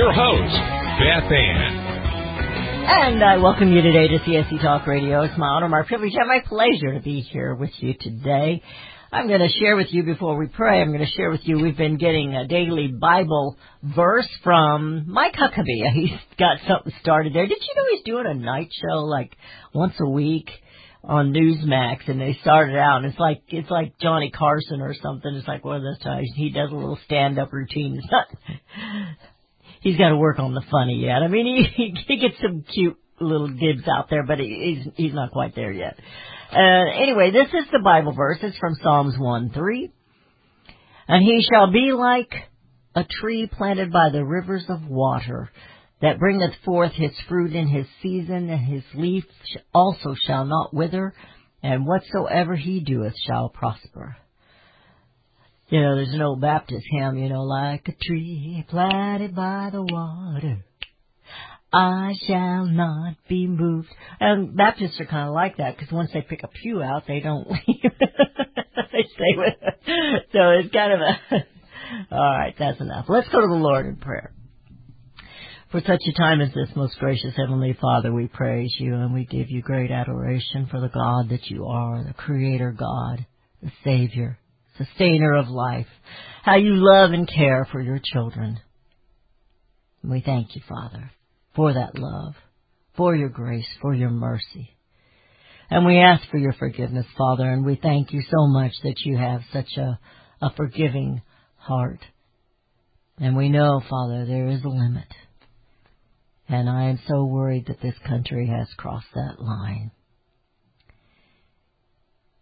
your host, Beth Ann. And I welcome you today to CSC Talk Radio. It's my honor, my privilege, and my pleasure to be here with you today. I'm going to share with you before we pray. I'm going to share with you. We've been getting a daily Bible verse from Mike Huckabee. He's got something started there. Did you know he's doing a night show like once a week on Newsmax? And they started out, and it's like it's like Johnny Carson or something. It's like one of those times he does a little stand-up routine. It's not. He's got to work on the funny yet. I mean, he he gets some cute little dibs out there, but he, he's he's not quite there yet. Uh, anyway, this is the Bible verse. It's from Psalms 1 3. And he shall be like a tree planted by the rivers of water, that bringeth forth his fruit in his season, and his leaf also shall not wither, and whatsoever he doeth shall prosper. You know, there's an old Baptist hymn, you know, like a tree planted by the water. I shall not be moved. And Baptists are kind of like that because once they pick a pew out, they don't leave. they stay with it. So it's kind of a. All right, that's enough. Let's go to the Lord in prayer. For such a time as this, most gracious Heavenly Father, we praise you and we give you great adoration for the God that you are, the Creator God, the Savior, Sustainer of life, how you love and care for your children. We thank you, Father for that love, for your grace, for your mercy. And we ask for your forgiveness, Father, and we thank you so much that you have such a, a forgiving heart. And we know, Father, there is a limit. And I am so worried that this country has crossed that line.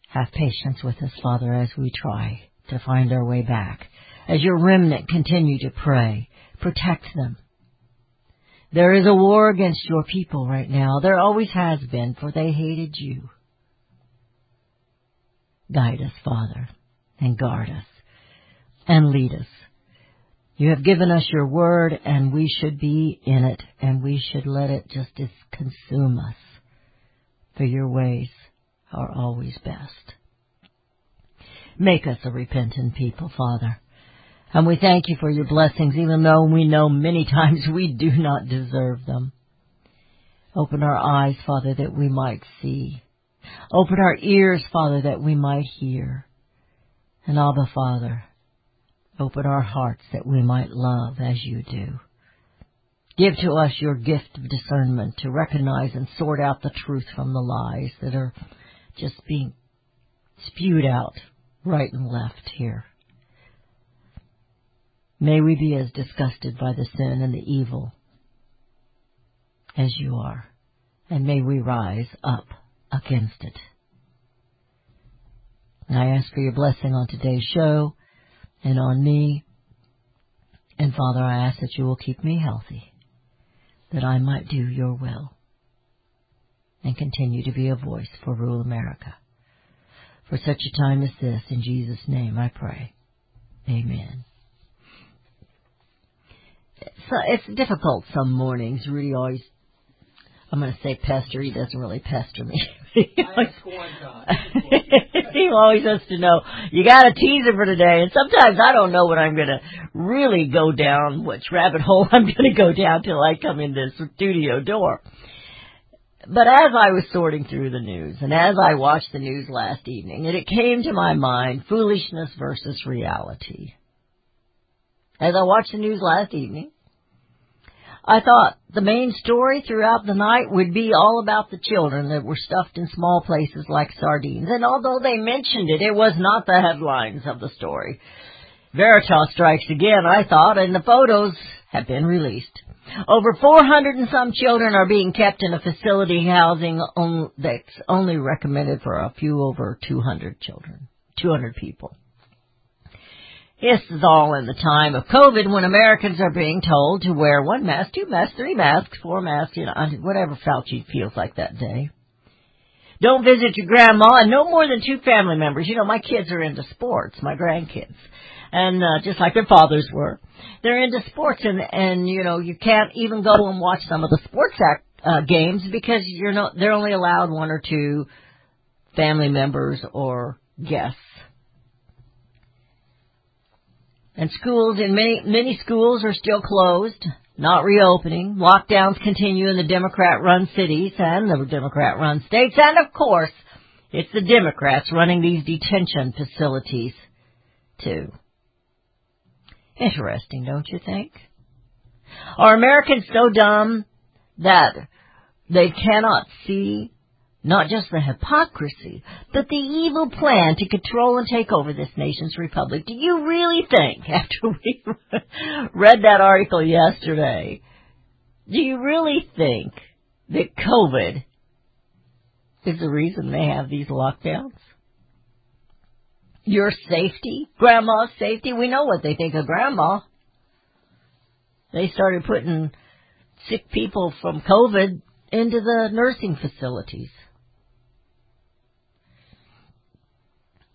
Have patience with us, Father, as we try to find our way back. As your remnant continue to pray, protect them there is a war against your people right now. There always has been, for they hated you. Guide us, Father, and guard us, and lead us. You have given us your word, and we should be in it, and we should let it just consume us, for your ways are always best. Make us a repentant people, Father. And we thank you for your blessings, even though we know many times we do not deserve them. Open our eyes, Father, that we might see. Open our ears, Father, that we might hear. And Abba, Father, open our hearts that we might love as you do. Give to us your gift of discernment to recognize and sort out the truth from the lies that are just being spewed out right and left here. May we be as disgusted by the sin and the evil as you are, and may we rise up against it. I ask for your blessing on today's show and on me. And Father, I ask that you will keep me healthy, that I might do your will and continue to be a voice for rural America. For such a time as this, in Jesus' name I pray. Amen so it's difficult some mornings. Rudy always, I'm going to say pester. He doesn't really pester me. he always has to know you got a teaser for today, and sometimes I don't know what I'm going to really go down, which rabbit hole I'm going to go down till I come in this studio door. But as I was sorting through the news, and as I watched the news last evening, it came to my mind foolishness versus reality. As I watched the news last evening, I thought the main story throughout the night would be all about the children that were stuffed in small places like sardines. And although they mentioned it, it was not the headlines of the story. Veritas strikes again, I thought, and the photos have been released. Over 400 and some children are being kept in a facility housing on, that's only recommended for a few over 200 children, 200 people. This is all in the time of COVID when Americans are being told to wear one mask, two masks, three masks, four masks, you know, whatever Fauci feels like that day. Don't visit your grandma and no more than two family members. You know, my kids are into sports, my grandkids. And uh, just like their fathers were. They're into sports and and you know, you can't even go and watch some of the sports act, uh games because you're not they're only allowed one or two family members or guests. And schools in many many schools are still closed, not reopening. Lockdowns continue in the Democrat run cities and the Democrat run states and of course it's the Democrats running these detention facilities too. Interesting, don't you think? Are Americans so dumb that they cannot see not just the hypocrisy, but the evil plan to control and take over this nation's republic? Do you really think, after we read that article yesterday, do you really think that COVID is the reason they have these lockdowns? Your safety, grandma's safety. We know what they think of grandma. They started putting sick people from COVID into the nursing facilities.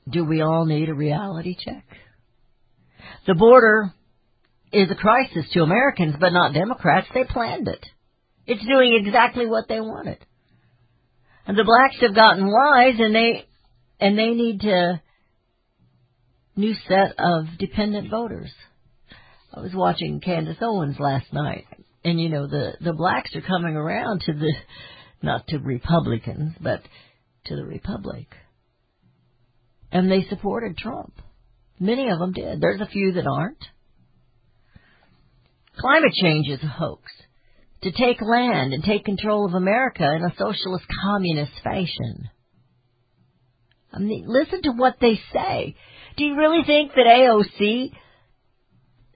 Do we all need a reality check? The border is a crisis to Americans, but not Democrats. They planned it. It's doing exactly what they wanted. And the blacks have gotten wise and they, and they need to new set of dependent voters. I was watching Candace Owens last night, and you know the the blacks are coming around to the not to Republicans, but to the Republic, and they supported Trump. Many of them did. There's a few that aren't. Climate change is a hoax. To take land and take control of America in a socialist communist fashion. I mean, listen to what they say. Do you really think that AOC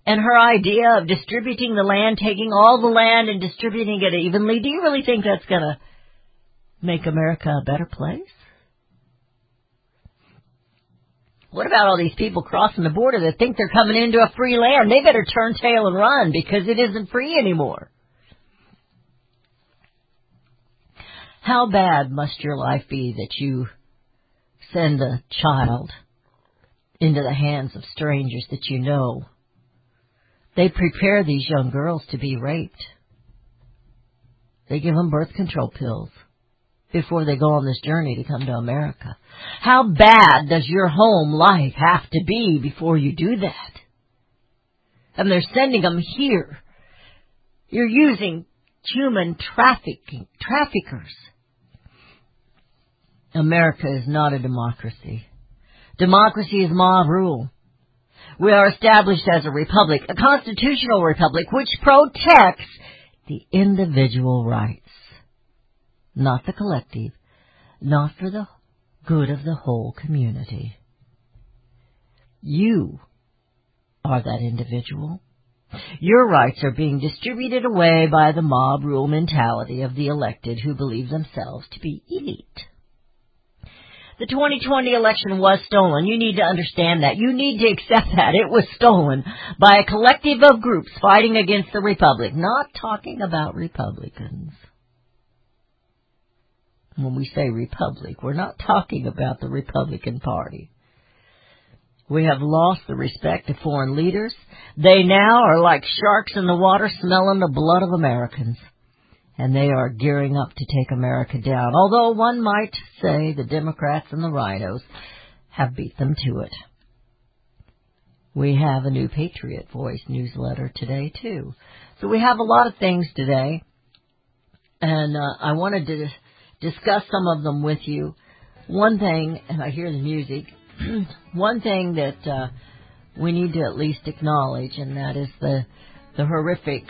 and her idea of distributing the land, taking all the land and distributing it evenly, do you really think that's going to make America a better place? What about all these people crossing the border that think they're coming into a free land? They better turn tail and run because it isn't free anymore. How bad must your life be that you send a child into the hands of strangers that you know. They prepare these young girls to be raped. They give them birth control pills before they go on this journey to come to America. How bad does your home life have to be before you do that? And they're sending them here. You're using human trafficking, traffickers. America is not a democracy. Democracy is mob rule. We are established as a republic, a constitutional republic, which protects the individual rights, not the collective, not for the good of the whole community. You are that individual. Your rights are being distributed away by the mob rule mentality of the elected who believe themselves to be elite. The 2020 election was stolen. You need to understand that. You need to accept that. It was stolen by a collective of groups fighting against the Republic. Not talking about Republicans. When we say Republic, we're not talking about the Republican Party. We have lost the respect of foreign leaders. They now are like sharks in the water smelling the blood of Americans and they are gearing up to take America down. Although one might say the Democrats and the rhinos have beat them to it. We have a new Patriot Voice newsletter today too. So we have a lot of things today, and uh, I wanted to discuss some of them with you. One thing, and I hear the music, one thing that uh, we need to at least acknowledge, and that is the the horrific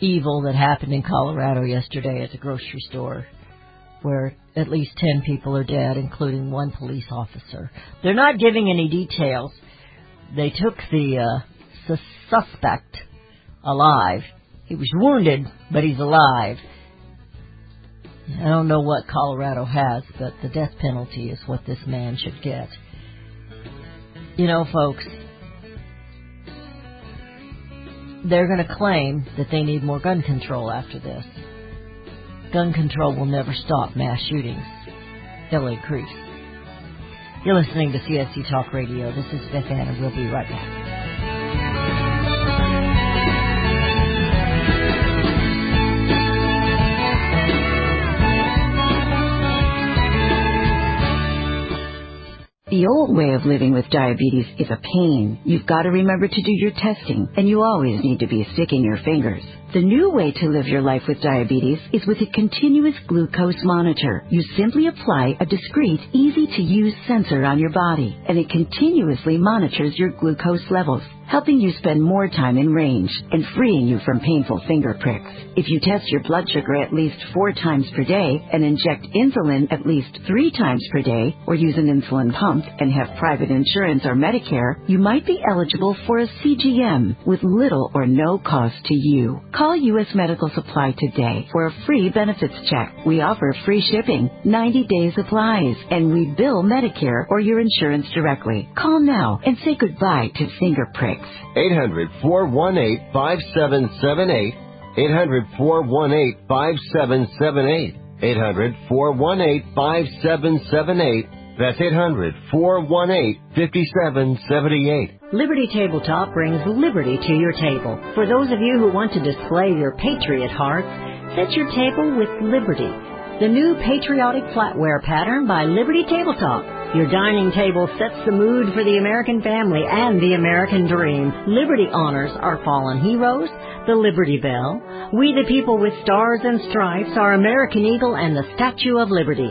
evil that happened in Colorado yesterday at the grocery store where at least 10 people are dead, including one police officer. They're not giving any details. They took the uh, sus- suspect alive. He was wounded, but he's alive. I don't know what Colorado has, but the death penalty is what this man should get. You know, folks, they're going to claim that they need more gun control after this. Gun control will never stop mass shootings. They'll increase. You're listening to CSC Talk Radio. This is Beth Ann, and we'll be right back. The old way of living with diabetes is a pain. You've got to remember to do your testing, and you always need to be sticking your fingers. The new way to live your life with diabetes is with a continuous glucose monitor. You simply apply a discreet, easy to use sensor on your body, and it continuously monitors your glucose levels, helping you spend more time in range and freeing you from painful finger pricks. If you test your blood sugar at least four times per day and inject insulin at least three times per day, or use an insulin pump and have private insurance or Medicare, you might be eligible for a CGM with little or no cost to you. Call U.S. Medical Supply today for a free benefits check. We offer free shipping, 90 day supplies, and we bill Medicare or your insurance directly. Call now and say goodbye to finger pricks. 800 418 5778. 800 418 5778. 800 418 5778. That's 800 418 5778. Liberty Tabletop brings liberty to your table. For those of you who want to display your patriot heart, set your table with Liberty, the new patriotic flatware pattern by Liberty Tabletop. Your dining table sets the mood for the American family and the American dream. Liberty honors our fallen heroes, the Liberty Bell, we the people with stars and stripes, our American Eagle, and the Statue of Liberty.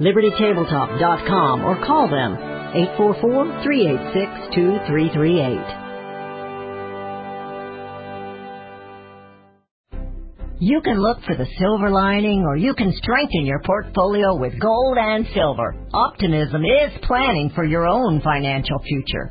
LibertyTabletop.com or call them 844-386-2338. You can look for the silver lining or you can strengthen your portfolio with gold and silver. Optimism is planning for your own financial future.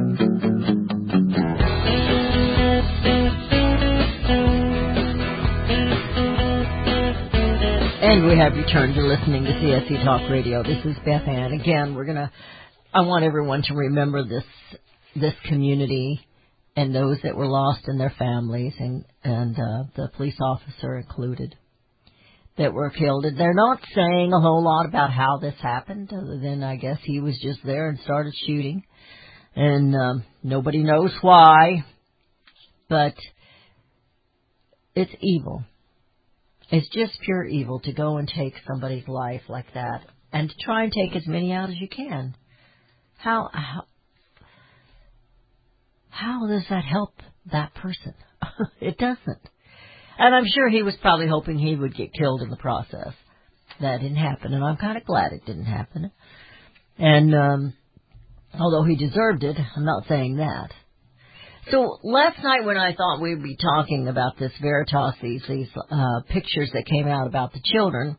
And we have returned to listening to CSC Talk Radio. This is Beth Ann. Again, we're gonna. I want everyone to remember this this community and those that were lost and their families, and and uh, the police officer included that were killed. And they're not saying a whole lot about how this happened, other than I guess he was just there and started shooting, and um, nobody knows why. But it's evil. It's just pure evil to go and take somebody's life like that and try and take as many out as you can. How how how does that help that person? it doesn't. And I'm sure he was probably hoping he would get killed in the process. That didn't happen, and I'm kind of glad it didn't happen. And um although he deserved it, I'm not saying that. So last night when I thought we'd be talking about this Veritas, these, these uh, pictures that came out about the children,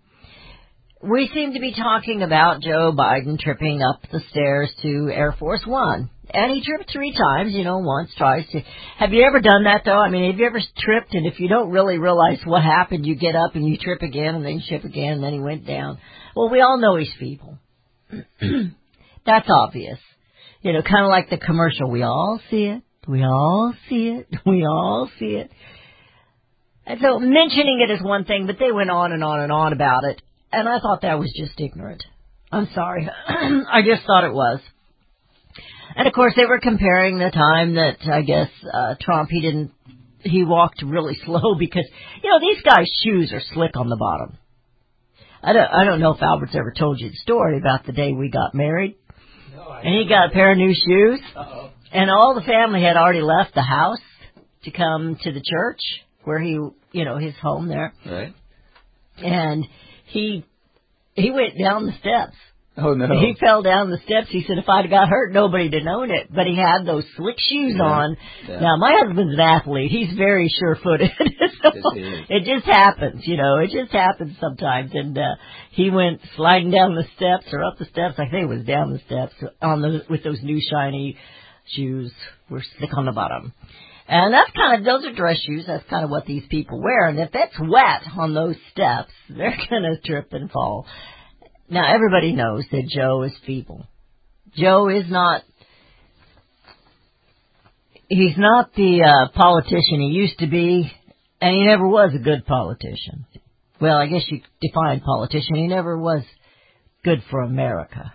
we seem to be talking about Joe Biden tripping up the stairs to Air Force One. And he tripped three times, you know, once to. Have you ever done that though? I mean, have you ever tripped and if you don't really realize what happened, you get up and you trip again and then you trip again and then he went down. Well, we all know he's feeble. That's obvious. You know, kind of like the commercial. We all see it. We all see it. We all see it. And so mentioning it is one thing, but they went on and on and on about it. And I thought that was just ignorant. I'm sorry. I just thought it was. And of course, they were comparing the time that I guess uh, Trump he didn't he walked really slow because you know these guys' shoes are slick on the bottom. I don't I don't know if Albert's ever told you the story about the day we got married, and he got a pair of new shoes, and all the family had already left the house to come to the church where he you know his home there, Right? and he he went down the steps. Oh no. He fell down the steps. He said, if I'd got hurt, nobody'd have known it. But he had those slick shoes Yeah. on. Yeah. Now, my husband's an athlete. He's very sure-footed. so Yes, it just happens, you know. It just happens sometimes. And uh, he went sliding down the steps or up the steps. I think it was down the steps on the with those new shiny shoes. Were slick on the bottom. And that's kind of, those are dress shoes. That's kind of what these people wear. And if it's wet on those steps, they're going to trip and fall. Now, everybody knows that Joe is feeble. Joe is not, he's not the uh, politician he used to be, and he never was a good politician. Well, I guess you define politician. He never was good for America.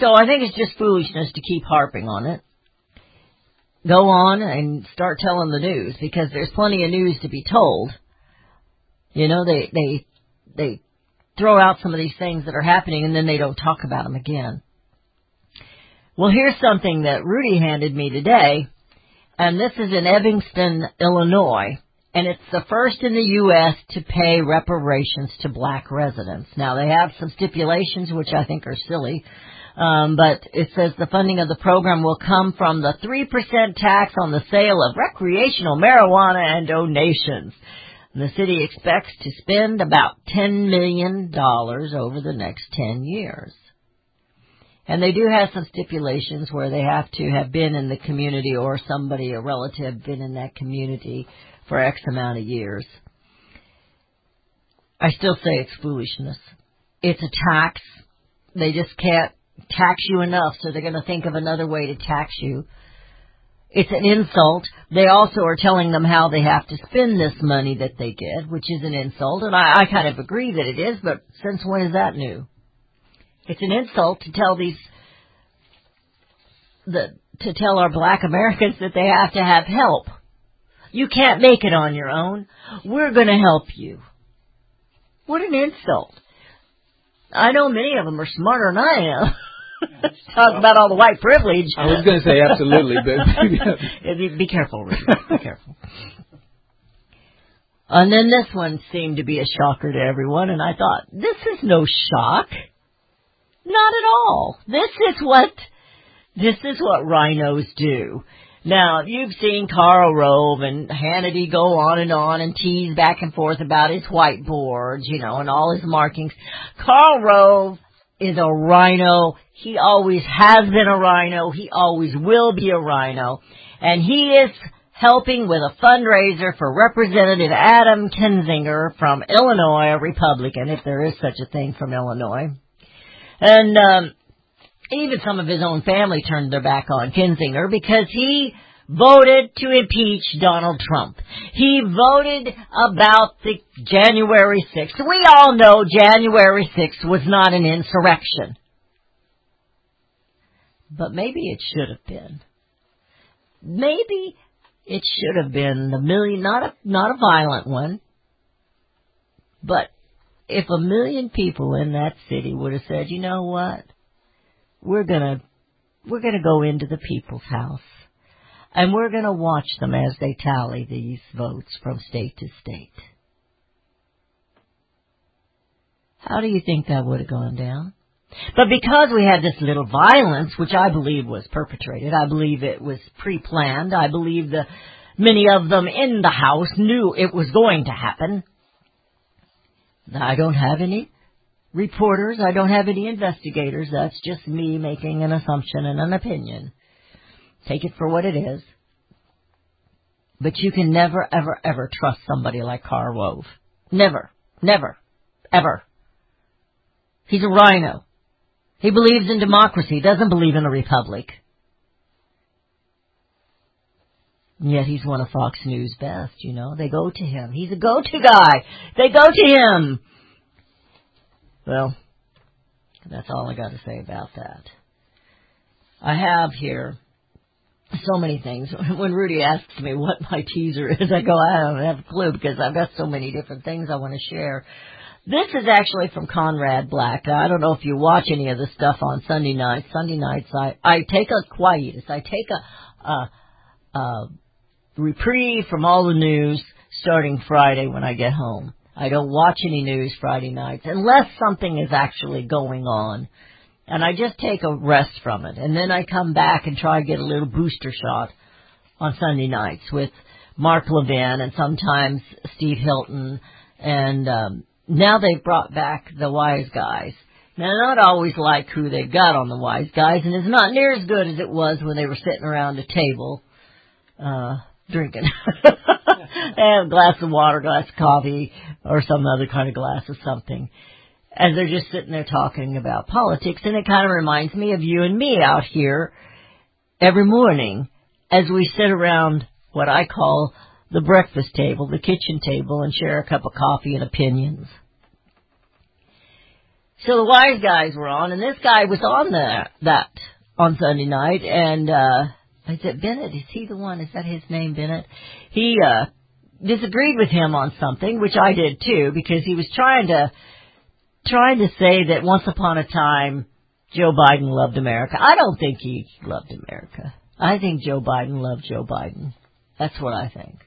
So I think it's just foolishness to keep harping on it. Go on and start telling the news because there's plenty of news to be told. You know, they they they throw out some of these things that are happening and then they don't talk about them again. Well, here's something that Rudy handed me today, and this is in Evanston, Illinois, and it's the first in the U.S. to pay reparations to black residents. Now, they have some stipulations which I think are silly, um, but it says the funding of the program will come from the 3% tax on the sale of recreational marijuana and donations. And the city expects to spend about $10 million over the next 10 years. And they do have some stipulations where they have to have been in the community or somebody, a relative, been in that community for X amount of years. I still say it's foolishness. It's a tax. They just can't tax you enough, so they're going to think of another way to tax you. It's an insult. They also are telling them how they have to spend this money that they get, which is an insult, and I, I kind of agree that it is, but since when is that new? It's an insult to tell these the to tell our black Americans that they have to have help. You can't make it on your own. We're going to help you. What an insult. I know many of them are smarter than I am. Talk about all the white privilege. I was going to say absolutely, but be, careful, Rudy. Be careful. And then this one seemed to be a shocker to everyone, and I thought, this is no shock. Not at all. This is what, this is what rhinos do. Now, you've seen Karl Rove and Hannity go on and on and tease back and forth about his whiteboards, you know, and all his markings. Karl Rove is a rhino. He always has been a rhino. He always will be a rhino. And he is helping with a fundraiser for Representative Adam Kinzinger from Illinois, a Republican, if there is such a thing from Illinois. And um, even some of his own family turned their back on Kinzinger because he voted to impeach Donald Trump. He voted about the January 6th. We all know January 6th was not an insurrection. But maybe it should have been. Maybe it should have been the million, not a, not a violent one, but if a million people in that city would have said, you know what, we're gonna, we're gonna go into the people's house and we're gonna watch them as they tally these votes from state to state. How do you think that would have gone down? But because we had this little violence, which I believe was perpetrated, I believe it was pre-planned, I believe the many of them in the house knew it was going to happen. I don't have any reporters. I don't have any investigators. That's just me making an assumption and an opinion. Take it for what it is. But you can never, ever, ever trust somebody like Karl Rove. Never. Never. Ever. He's a rhino. He believes in democracy, doesn't believe in a republic. And yet he's one of Fox News' best, you know. They go to him. He's a go-to guy. They go to him. Well, that's all I got to say about that. I have here so many things. When Rudy asks me what my teaser is, I go, I don't have a clue because I've got so many different things I want to share. This is actually from Conrad Black. I don't know if you watch any of the stuff on Sunday nights. Sunday nights, I I take a quietus. I take a, a, a reprieve from all the news starting Friday when I get home. I don't watch any news Friday nights unless something is actually going on. And I just take a rest from it. And then I come back and try to get a little booster shot on Sunday nights with Mark Levin and sometimes Steve Hilton. And um, now they've brought back the wise guys. Now, I don't always like who they've got on the wise guys, and it's not near as good as it was when they were sitting around a table uh, drinking. and a glass of water, glass of coffee, or some other kind of glass of something. As they're just sitting there talking about politics, and it kind of reminds me of you and me out here every morning as we sit around what I call the breakfast table, the kitchen table, and share a cup of coffee and opinions. So the wise guys were on, and this guy was on the, that on Sunday night, and uh, I said, Bennett, is he the one? Is that his name, Bennett? He uh, disagreed with him on something, which I did too, because he was trying to trying to say that once upon a time Joe Biden loved America. I don't think he loved America. I think Joe Biden loved Joe Biden. That's what I think.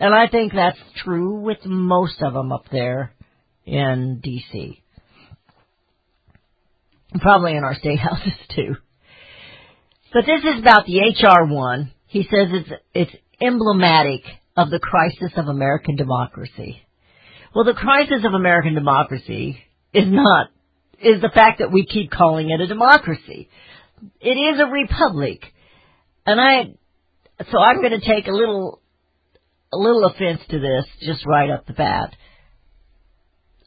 And I think that's true with most of them up there in D.C. Probably in our state houses too. But this is about the HR one. He says it's it's emblematic of the crisis of American democracy. Well, the crisis of American democracy is not is the fact that we keep calling it a democracy. It is a republic. And I so I'm going to take a little a little offense to this just right up the bat.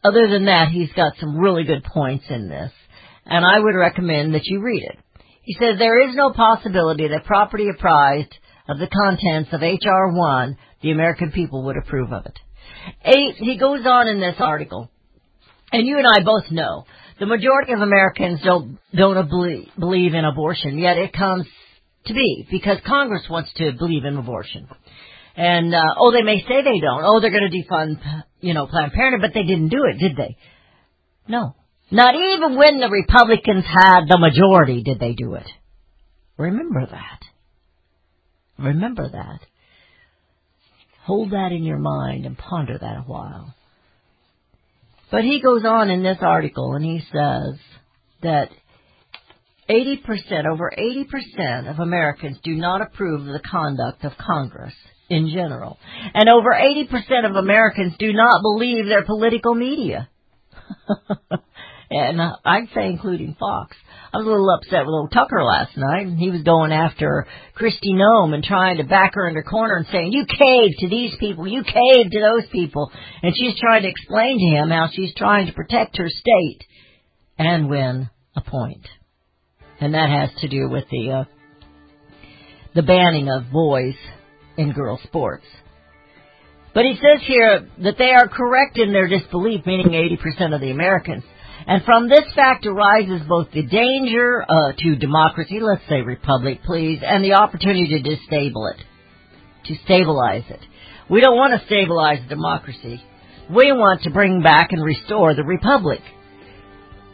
Other than that, he's got some really good points in this, and I would recommend that you read it. He says there is no possibility that property apprised of the contents of H.R. 1, the American people would approve of it. Eight, he goes on in this article, and you and I both know the majority of Americans don't don't believe, in abortion, yet it comes to be because Congress wants to believe in abortion. And uh, oh, they may say they don't. Oh, they're going to defund, you know, Planned Parenthood, but they didn't do it, did they? No, not even when the Republicans had the majority did they do it. Remember that. Remember that. Hold that in your mind and ponder that a while. But he goes on in this article and he says that 80%, over 80% of Americans do not approve of the conduct of Congress in general. And over 80% of Americans do not believe their political media. and I'd say including Fox. I was a little upset with old Tucker last night, he was going after Kristi Noem and trying to back her in her corner and saying, "You cave to these people, you cave to those people," and she's trying to explain to him how she's trying to protect her state and win a point. point, and that has to do with the uh, the banning of boys in girl sports. But he says here that they are correct in their disbelief, meaning 80% of the Americans. And from this fact arises both the danger uh, to democracy, let's say republic, please, and the opportunity to destabilize it, to stabilize it. We don't want to stabilize democracy. We want to bring back and restore the republic.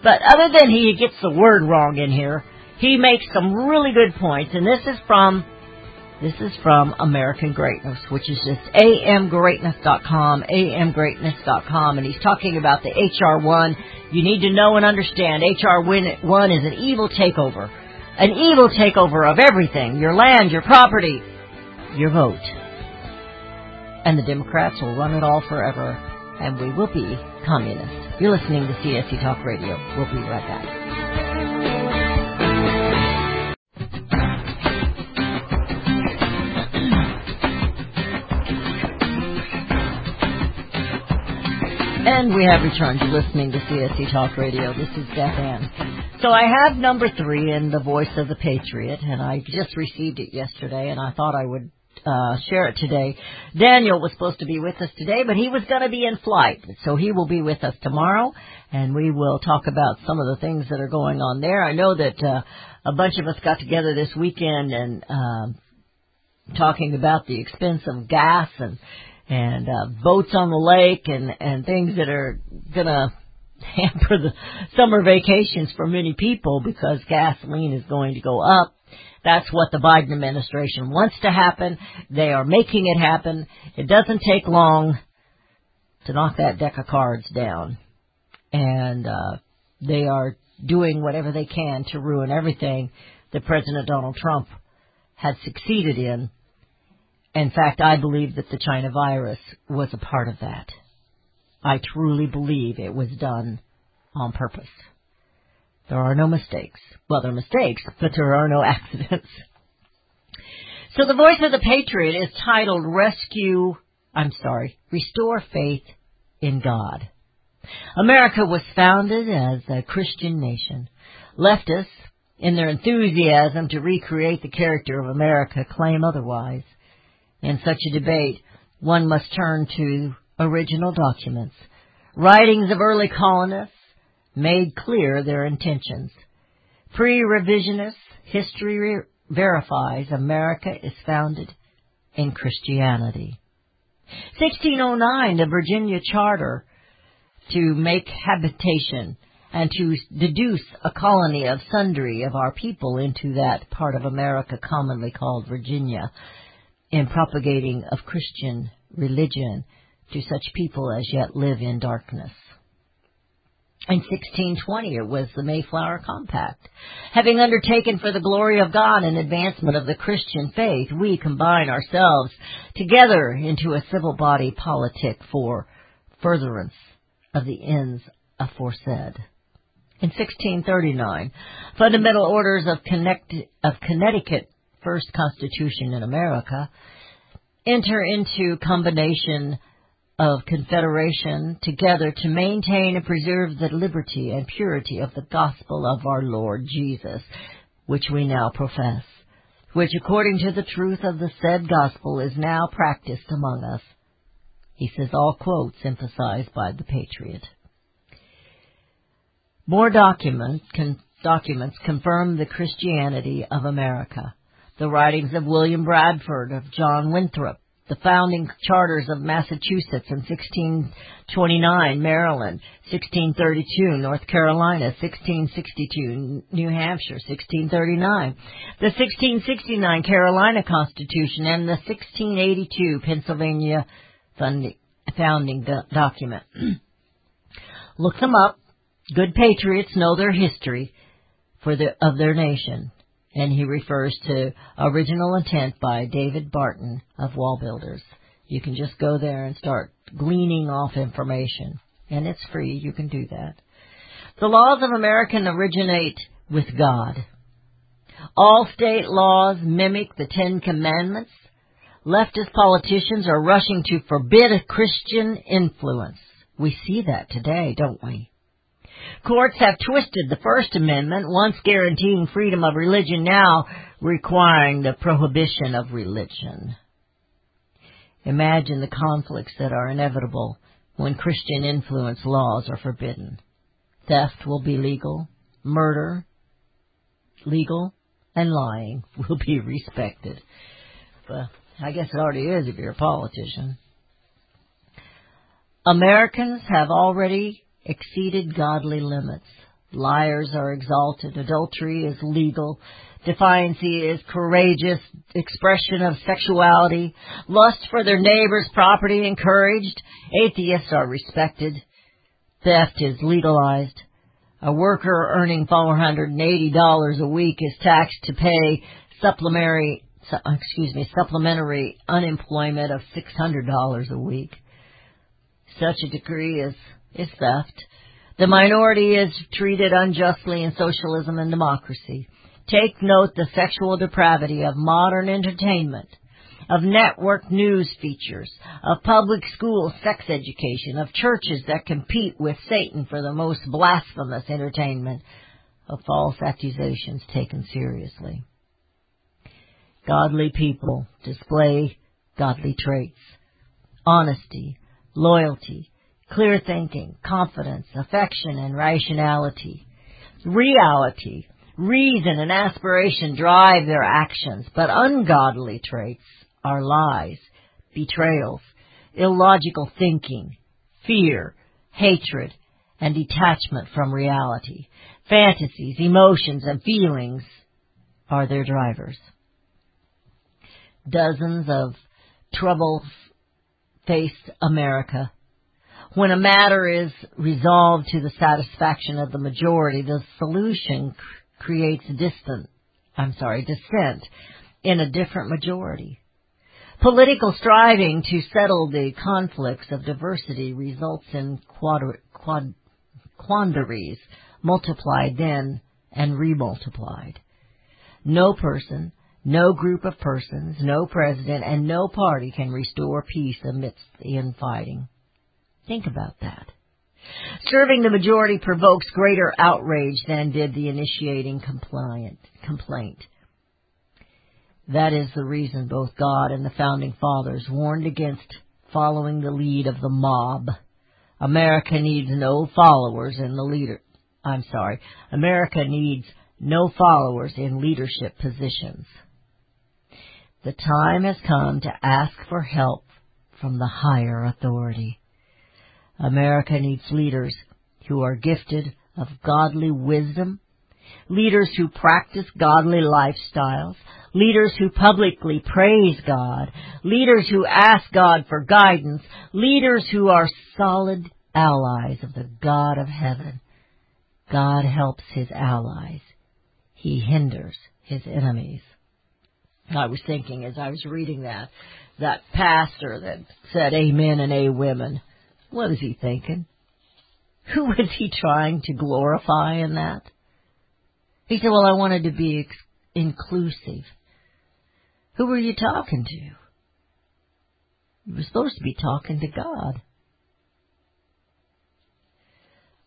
But other than he gets the word wrong in here, he makes some really good points, and this is from this is from American Greatness, which is just amgreatness.com, amgreatness.com, and he's talking about the HR1. You need to know and understand HR1 is an evil takeover. An evil takeover of everything. Your land, your property, your vote. And the Democrats will run it all forever. and we will be communists. You're listening to CSC Talk Radio. We'll be right back. And we have returned to listening to CSC Talk Radio. This is Beth Ann. So I have number three in the voice of the Patriot, and I just received it yesterday, and I thought I would uh, share it today. Daniel was supposed to be with us today, but he was going to be in flight, so he will be with us tomorrow, and we will talk about some of the things that are going on there. I know that uh, a bunch of us got together this weekend and um, talking about the expense of gas and and uh, boats on the lake and and things that are gonna hamper the summer vacations for many people because gasoline is going to go up. That's what the Biden administration wants to happen. They are making it happen. It doesn't take long to knock that deck of cards down. And uh, they are doing whatever they can to ruin everything that President Donald Trump had succeeded in. In fact, I believe that the China virus was a part of that. I truly believe it was done on purpose. There are no mistakes. Well, there are mistakes, but there are no accidents. So the voice of the patriot is titled Rescue, I'm sorry, Restore Faith in God. America was founded as a Christian nation. Leftists, in their enthusiasm to recreate the character of America, claim otherwise. In such a debate, one must turn to original documents. Writings of early colonists made clear their intentions. Pre-revisionist history re- verifies America is founded in Christianity. 1609, the Virginia Charter to make habitation and to deduce a colony of sundry of our people into that part of America commonly called Virginia in propagating of Christian religion to such people as yet live in darkness. In 1620, it was the Mayflower Compact. Having undertaken for the glory of God and advancement of the Christian faith, we combine ourselves together into a civil body politic for furtherance of the ends aforesaid. In 1639, fundamental orders of, Connect- of Connecticut First Constitution in America enter into combination of confederation together to maintain and preserve the liberty and purity of the gospel of our Lord Jesus, which we now profess, which according to the truth of the said gospel is now practiced among us. He says all quotes emphasized by the patriot. More document, con, documents confirm the Christianity of America. The writings of William Bradford, of John Winthrop, the founding charters of Massachusetts in 1629, Maryland, 1632, North Carolina, 1662, New Hampshire, 1639, the 1669 Carolina Constitution, and the 1682 Pennsylvania founding do- document. Look them up. Good patriots know their history for the, of their nation and he refers to Original Intent by David Barton of WallBuilders. You can just go there and start gleaning off information, and it's free. You can do that. The laws of America originate with God. All state laws mimic the Ten Commandments. Leftist politicians are rushing to forbid a Christian influence. We see that today, don't we? Courts have twisted the First Amendment, once guaranteeing freedom of religion, now requiring the prohibition of religion. Imagine the conflicts that are inevitable when Christian influence laws are forbidden. Theft will be legal, murder legal, and lying will be respected. But I guess it already is if you're a politician. Americans have already exceeded godly limits. Liars are exalted. Adultery is legal. Defiancy is courageous expression of sexuality. Lust for their neighbor's property encouraged. Atheists are respected. Theft is legalized. A worker earning $480 a week is taxed to pay supplementary, excuse me, supplementary unemployment of $600 a week. Such a decree is, is theft. The minority is treated unjustly in socialism and democracy. Take note the sexual depravity of modern entertainment, of network news features, of public school sex education, of churches that compete with Satan for the most blasphemous entertainment, of false accusations taken seriously. Godly people display godly traits. Honesty, loyalty, clear thinking, confidence, affection, and rationality. Reality, reason, and aspiration drive their actions, but ungodly traits are lies, betrayals, illogical thinking, fear, hatred, and detachment from reality. Fantasies, emotions, and feelings are their drivers. Dozens of troubles face America. When a matter is resolved to the satisfaction of the majority, the solution c- creates distant, I'm sorry, dissent in a different majority. Political striving to settle the conflicts of diversity results in quadri- quad, quandaries multiplied then and remultiplied. No person, no group of persons, no president, and no party can restore peace amidst the infighting. Think about that. Serving the majority provokes greater outrage than did the initiating compliant, complaint. That is the reason both God and the founding fathers warned against following the lead of the mob. America needs no followers in the leader. I'm sorry. America needs no followers in leadership positions. The time has come to ask for help from the higher authority. America needs leaders who are gifted of godly wisdom, leaders who practice godly lifestyles, leaders who publicly praise God, leaders who ask God for guidance, leaders who are solid allies of the God of heaven. God helps his allies. He hinders his enemies. I was thinking as I was reading that, that pastor that said amen and a women. What is he thinking? Who was he trying to glorify in that? He said, well, I wanted to be ex- inclusive. Who were you talking to? You were supposed to be talking to God.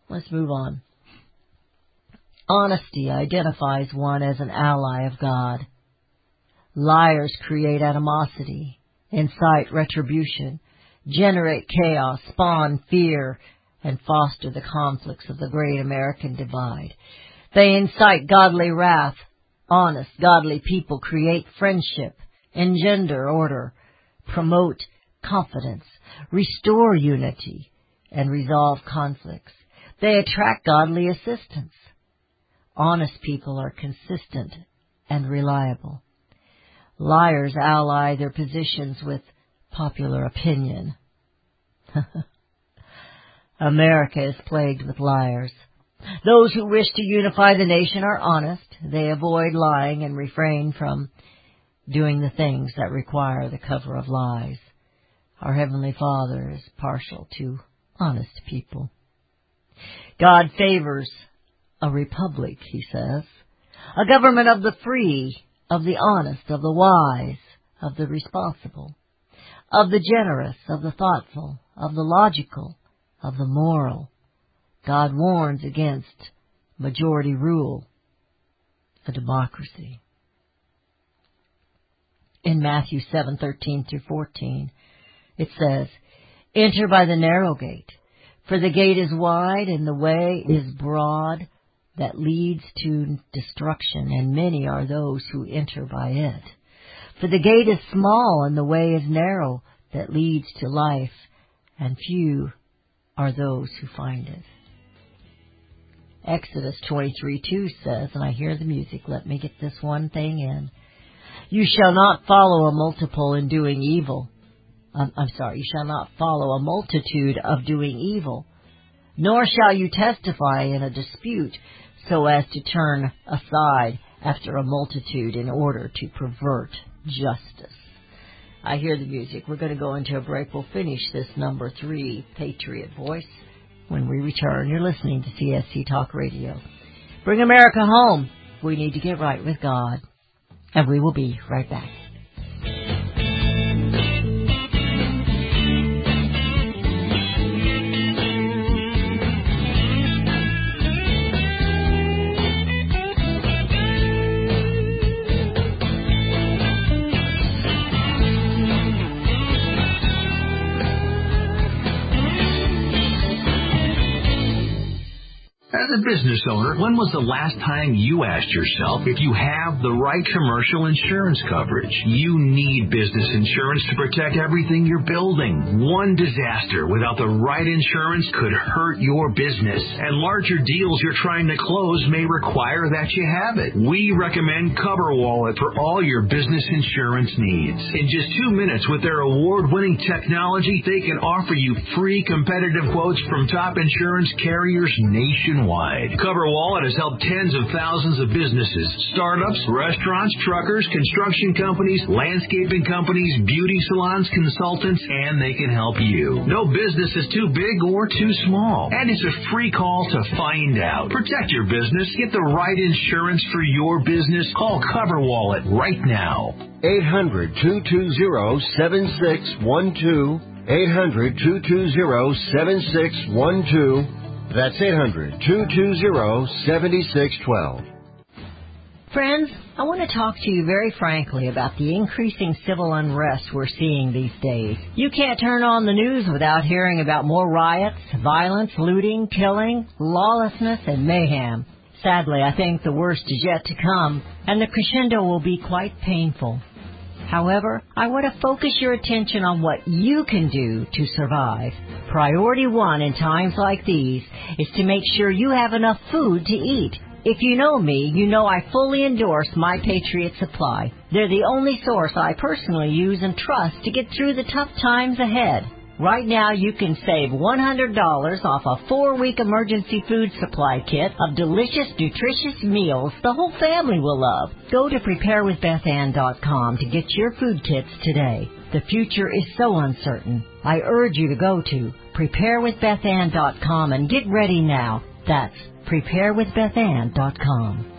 Let's move on. Honesty identifies one as an ally of God. Liars create animosity, incite retribution, generate chaos, spawn fear, and foster the conflicts of the great American divide. They incite godly wrath. Honest, godly people create friendship, engender order, promote confidence, restore unity, and resolve conflicts. They attract godly assistance. Honest people are consistent and reliable. Liars ally their positions with popular opinion. America is plagued with liars. Those who wish to unify the nation are honest. They avoid lying and refrain from doing the things that require the cover of lies. Our Heavenly Father is partial to honest people. God favors a republic, he says, a government of the free, of the honest, of the wise, of the responsible, of the generous, of the thoughtful, of the logical, of the moral. God warns against majority rule, a democracy. In Matthew 7:13 through 14, it says, "Enter by the narrow gate, for the gate is wide and the way is broad that leads to destruction, and many are those who enter by it. For the gate is small and the way is narrow that leads to life, and few are those who find it." Exodus 23:2 says, and I hear the music, let me get this one thing in. You shall not follow a multiple in doing evil. I'm sorry, you shall not follow a multitude of doing evil, nor shall you testify in a dispute so as to turn aside after a multitude in order to pervert justice. I hear the music. We're going to go into a break. We'll finish this number three Patriot Voice when we return. You're listening to CSC Talk Radio. Bring America home. We need to get right with God. And we will be right back. Business owner, when was the last time you asked yourself if you have the right commercial insurance coverage? You need business insurance to protect everything you're building. One disaster without the right insurance could hurt your business, and larger deals you're trying to close may require that you have it. We recommend CoverWallet for all your business insurance needs. In just two minutes with their award-winning technology, they can offer you free competitive quotes from top insurance carriers nationwide. CoverWallet has helped tens of thousands of businesses, startups, restaurants, truckers, construction companies, landscaping companies, beauty salons, consultants, and they can help you. No business is too big or too small. And it's a free call to find out. Protect your business. Get the right insurance for your business. Call CoverWallet right now. 800 220 7612. 800 220 7612. That's 800 220 7612. Friends, I want to talk to you very frankly about the increasing civil unrest we're seeing these days. You can't turn on the news without hearing about more riots, violence, looting, killing, lawlessness, and mayhem. Sadly, I think the worst is yet to come, and the crescendo will be quite painful. However, I want to focus your attention on what you can do to survive. Priority one in times like these is to make sure you have enough food to eat. If you know me, you know I fully endorse My Patriot Supply. They're the only source I personally use and trust to get through the tough times ahead. Right now, you can save $100 off a four-week emergency food supply kit of delicious, nutritious meals the whole family will love. Go to preparewithbethann.com to get your food kits today. The future is so uncertain. I urge you to go to preparewithbethann.com and get ready now. That's preparewithbethann.com.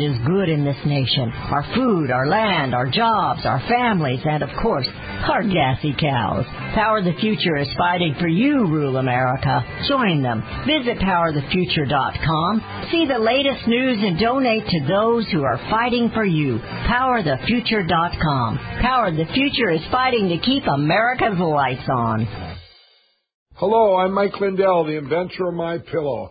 that is good in this nation our food, our land, our jobs, our families, and of course, our gassy cows. Power the Future is fighting for you, rural America. Join them. Visit powerthefuture.com. See the latest news and donate to those who are fighting for you. Powerthefuture.com. Power the Future is fighting to keep America's lights on. Hello, I'm Mike Lindell, the inventor of My Pillow.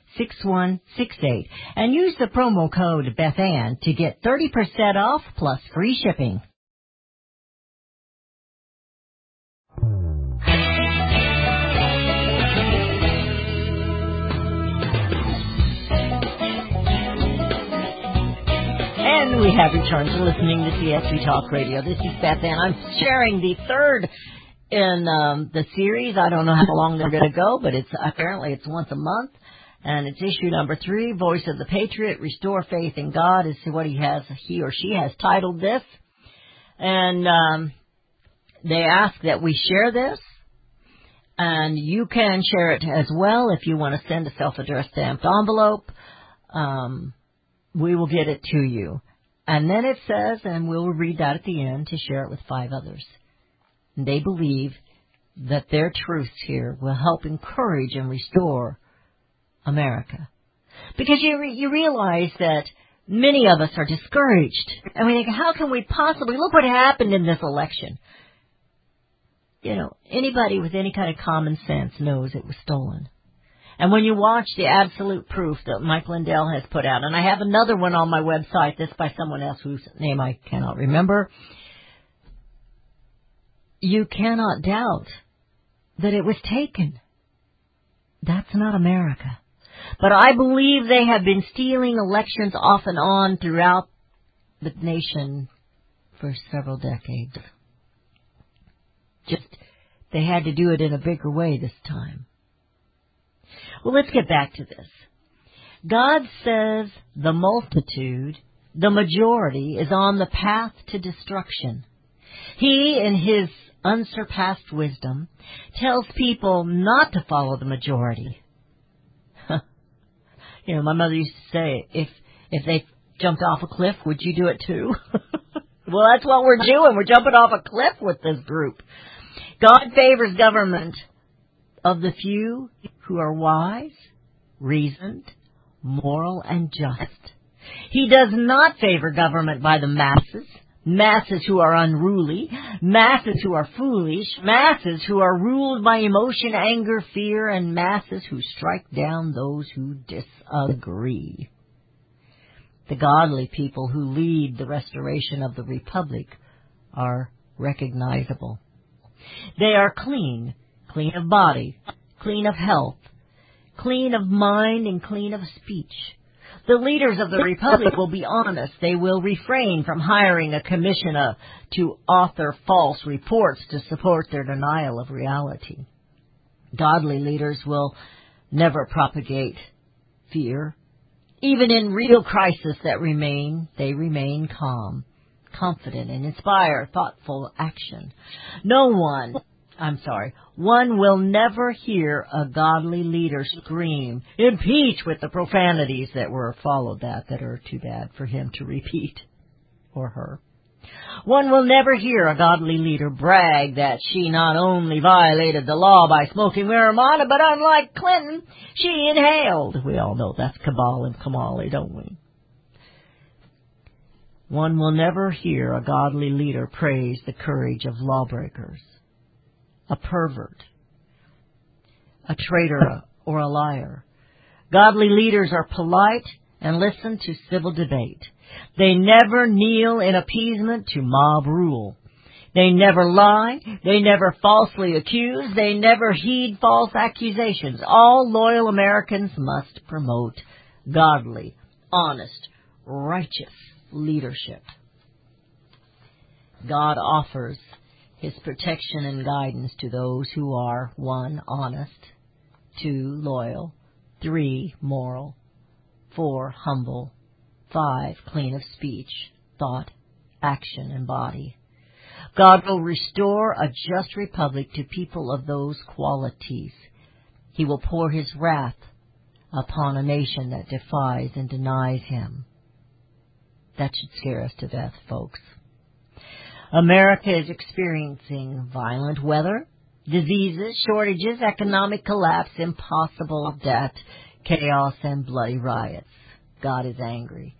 6168 and use the promo code Bethann to get 30% off plus free shipping. And we have returned to listening to CSV Talk Radio. This is Beth Ann. I'm sharing the third in um, the series. I don't know how long they're going to go, but it's apparently it's once a month, and it's issue number three. Voice of the Patriot: Restore Faith in God is what he has. He or she has titled this, and um, they ask that we share this. And you can share it as well if you want to send a self-addressed stamped envelope. Um, we will get it to you. And then it says, and we'll read that at the end to share it with five others. And they believe that their truths here will help encourage and restore America. Because you, re- you realize that many of us are discouraged. And we think, how can we possibly, look what happened in this election. You know, anybody with any kind of common sense knows it was stolen. And when you watch the absolute proof that Mike Lindell has put out, and I have another one on my website, this by someone else whose name I cannot remember, you cannot doubt that it was taken. That's not America. But I believe they have been stealing elections off and on throughout the nation for several decades. Just, they had to do it in a bigger way this time. Well, let's get back to this. God says the multitude, the majority, is on the path to destruction. He, in his unsurpassed wisdom, tells people not to follow the majority. You know, my mother used to say, if if they jumped off a cliff, would you do it too? well, that's what we're doing. We're jumping off a cliff with this group. God favors government of the few who are wise, reasoned, moral, and just. He does not favor government by the masses, masses who are unruly, masses who are foolish, masses who are ruled by emotion, anger, fear, and masses who strike down those who disagree. The godly people who lead the restoration of the republic are recognizable. They are clean, clean of body, clean of health, clean of mind, and clean of speech. The leaders of the Republic will be honest. They will refrain from hiring a commissioner to author false reports to support their denial of reality. Godly leaders will never propagate fear. Even in real crisis that remain, they remain calm, confident, and inspire thoughtful action. No one I'm sorry, one will never hear a godly leader scream, impeach with the profanities that were followed that, that are too bad for him to repeat, or her. One will never hear a godly leader brag that she not only violated the law by smoking marijuana, but unlike Clinton, she inhaled. We all know that's cabal and Kamali, don't we? One will never hear a godly leader praise the courage of lawbreakers a pervert, a traitor, or a liar. Godly leaders are polite and listen to civil debate. They never kneel in appeasement to mob rule. They never lie. They never falsely accuse. They never heed false accusations. All loyal Americans must promote godly, honest, righteous leadership. God offers his protection and guidance to those who are one, honest, two, loyal, three, moral, four, humble, five, clean of speech, thought, action, and body. God will restore a just republic to people of those qualities. He will pour his wrath upon a nation that defies and denies him. That should scare us to death, folks. America is experiencing violent weather, diseases, shortages, economic collapse, impossible debt, chaos, and bloody riots. God is angry.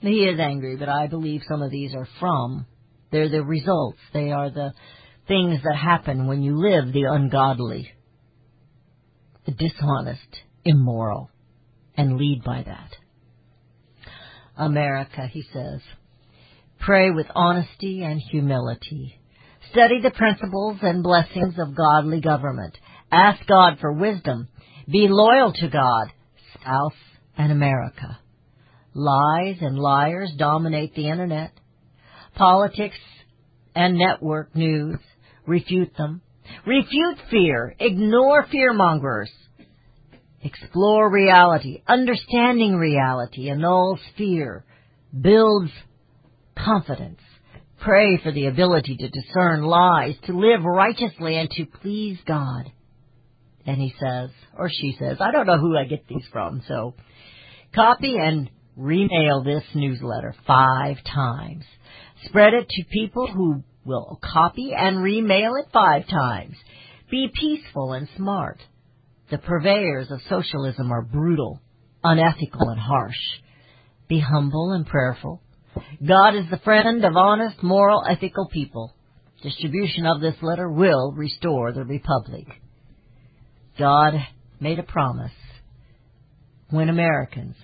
He is angry, but I believe some of these are from, they're the results. They are the things that happen when you live the ungodly, the dishonest, immoral, and lead by that. America, he says, Pray with honesty and humility. Study the principles and blessings of godly government. Ask God for wisdom. Be loyal to God, South and America. Lies and liars dominate the internet. Politics and network news refute them. Refute fear. Ignore fearmongers. Explore reality. Understanding reality annuls fear. Builds confidence. Pray for the ability to discern lies, to live righteously, and to please God. And he says, or she says, I don't know who I get these from, so copy and remail this newsletter five times. Spread it to people who will copy and remail it five times. Be peaceful and smart. The purveyors of socialism are brutal, unethical, and harsh. Be humble and prayerful. God is the friend of honest, moral, ethical people. Distribution of this letter will restore the republic. God made a promise. When Americans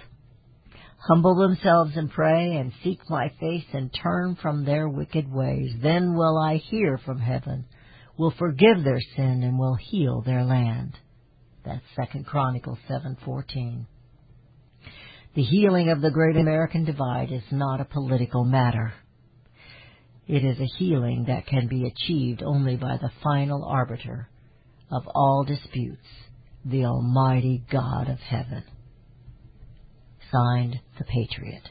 humble themselves and pray and seek my face and turn from their wicked ways, then will I hear from heaven, will forgive their sin and will heal their land. That's Second Chronicles 7:14. The healing of the great American divide is not a political matter. It is a healing that can be achieved only by the final arbiter of all disputes, the Almighty God of heaven. Signed, The Patriot.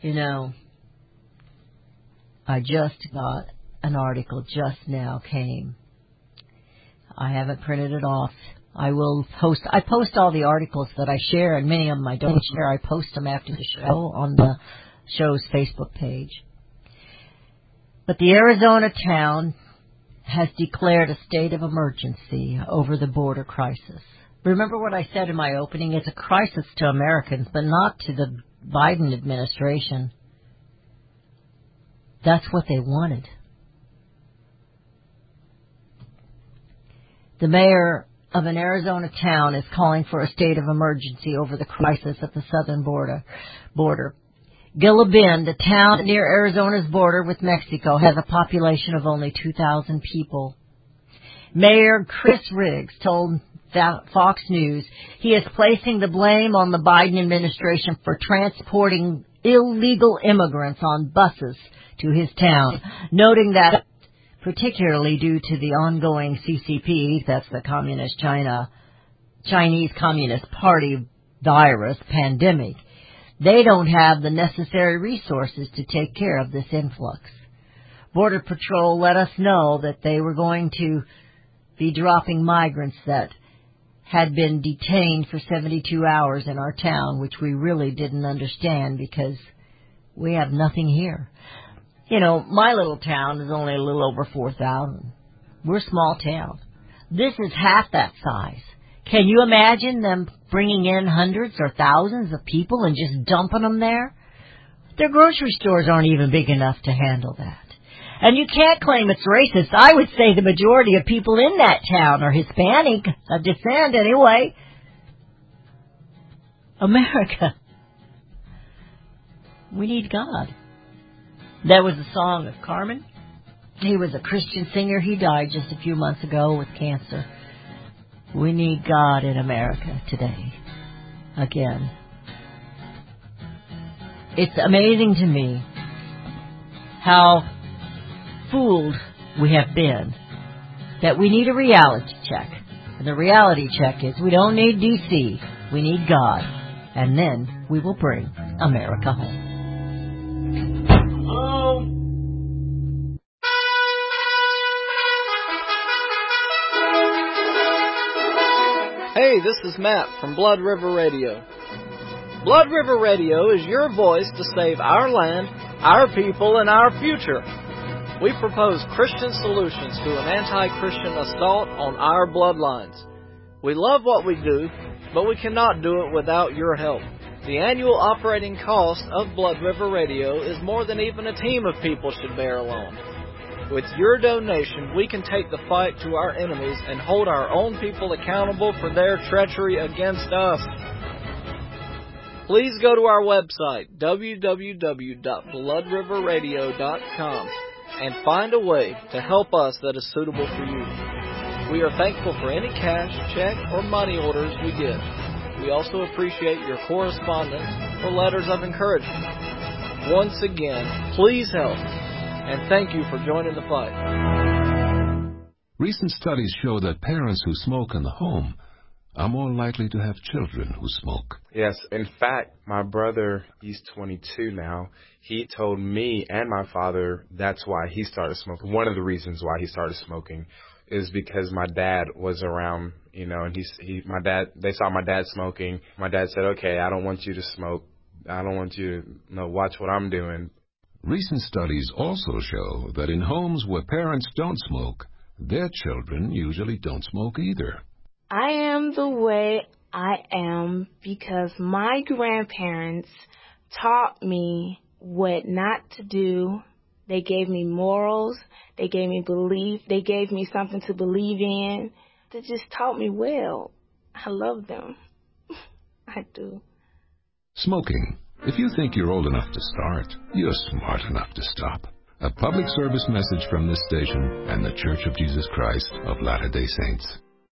You know, I just got an article just now came. I haven't printed it off. I will post, I post all the articles that I share and many of them I don't mm-hmm. share. I post them after the show on the show's Facebook page. But the Arizona town has declared a state of emergency over the border crisis. Remember what I said in my opening? It's a crisis to Americans, but not to the Biden administration. That's what they wanted. The mayor of an Arizona town is calling for a state of emergency over the crisis at the southern border. border. Bend, a town near Arizona's border with Mexico, has a population of only 2,000 people. Mayor Chris Riggs told Fox News he is placing the blame on the Biden administration for transporting illegal immigrants on buses to his town, noting that particularly due to the ongoing CCP, that's the Communist China, Chinese Communist Party virus pandemic, they don't have the necessary resources to take care of this influx. Border Patrol let us know that they were going to be dropping migrants that had been detained for 72 hours in our town, which we really didn't understand because we have nothing here. You know, my little town is only a little over 4,000. We're a small town. This is half that size. Can you imagine them bringing in hundreds or thousands of people and just dumping them there? Their grocery stores aren't even big enough to handle that. And you can't claim it's racist. I would say the majority of people in that town are Hispanic of descent anyway. America. We need God. That was a song of Carmen. He was a Christian singer. He died just a few months ago with cancer. We need God in America today. Again. It's amazing to me how fooled we have been that we need a reality check. And the reality check is we don't need DC, we need God. And then we will bring America home. This is Matt from Blood River Radio. Blood River Radio is your voice to save our land, our people, and our future. We propose Christian solutions to an anti Christian assault on our bloodlines. We love what we do, but we cannot do it without your help. The annual operating cost of Blood River Radio is more than even a team of people should bear alone. With your donation, we can take the fight to our enemies and hold our own people accountable for their treachery against us. Please go to our website, www.bloodriverradio.com, and find a way to help us that is suitable for you. We are thankful for any cash, check, or money orders we get. We also appreciate your correspondence or letters of encouragement. Once again, please help, and thank you for joining the fight. Recent studies show that parents who smoke in the home are more likely to have children who smoke. Yes, in fact, my brother, he's 22 now. He told me and my father that's why he started smoking. One of the reasons why he started smoking is because my dad was around, you know, and he's he my dad they saw my dad smoking. My dad said, "Okay, I don't want you to smoke. I don't want you to you know, watch what I'm doing." Recent studies also show that in homes where parents don't smoke, their children usually don't smoke either. I am the way I am because my grandparents taught me what not to do. They gave me morals. They gave me belief. They gave me something to believe in. They just taught me well. I love them. I do. Smoking. If you think you're old enough to start, you're smart enough to stop. A public service message from this station and the Church of Jesus Christ of Latter day Saints.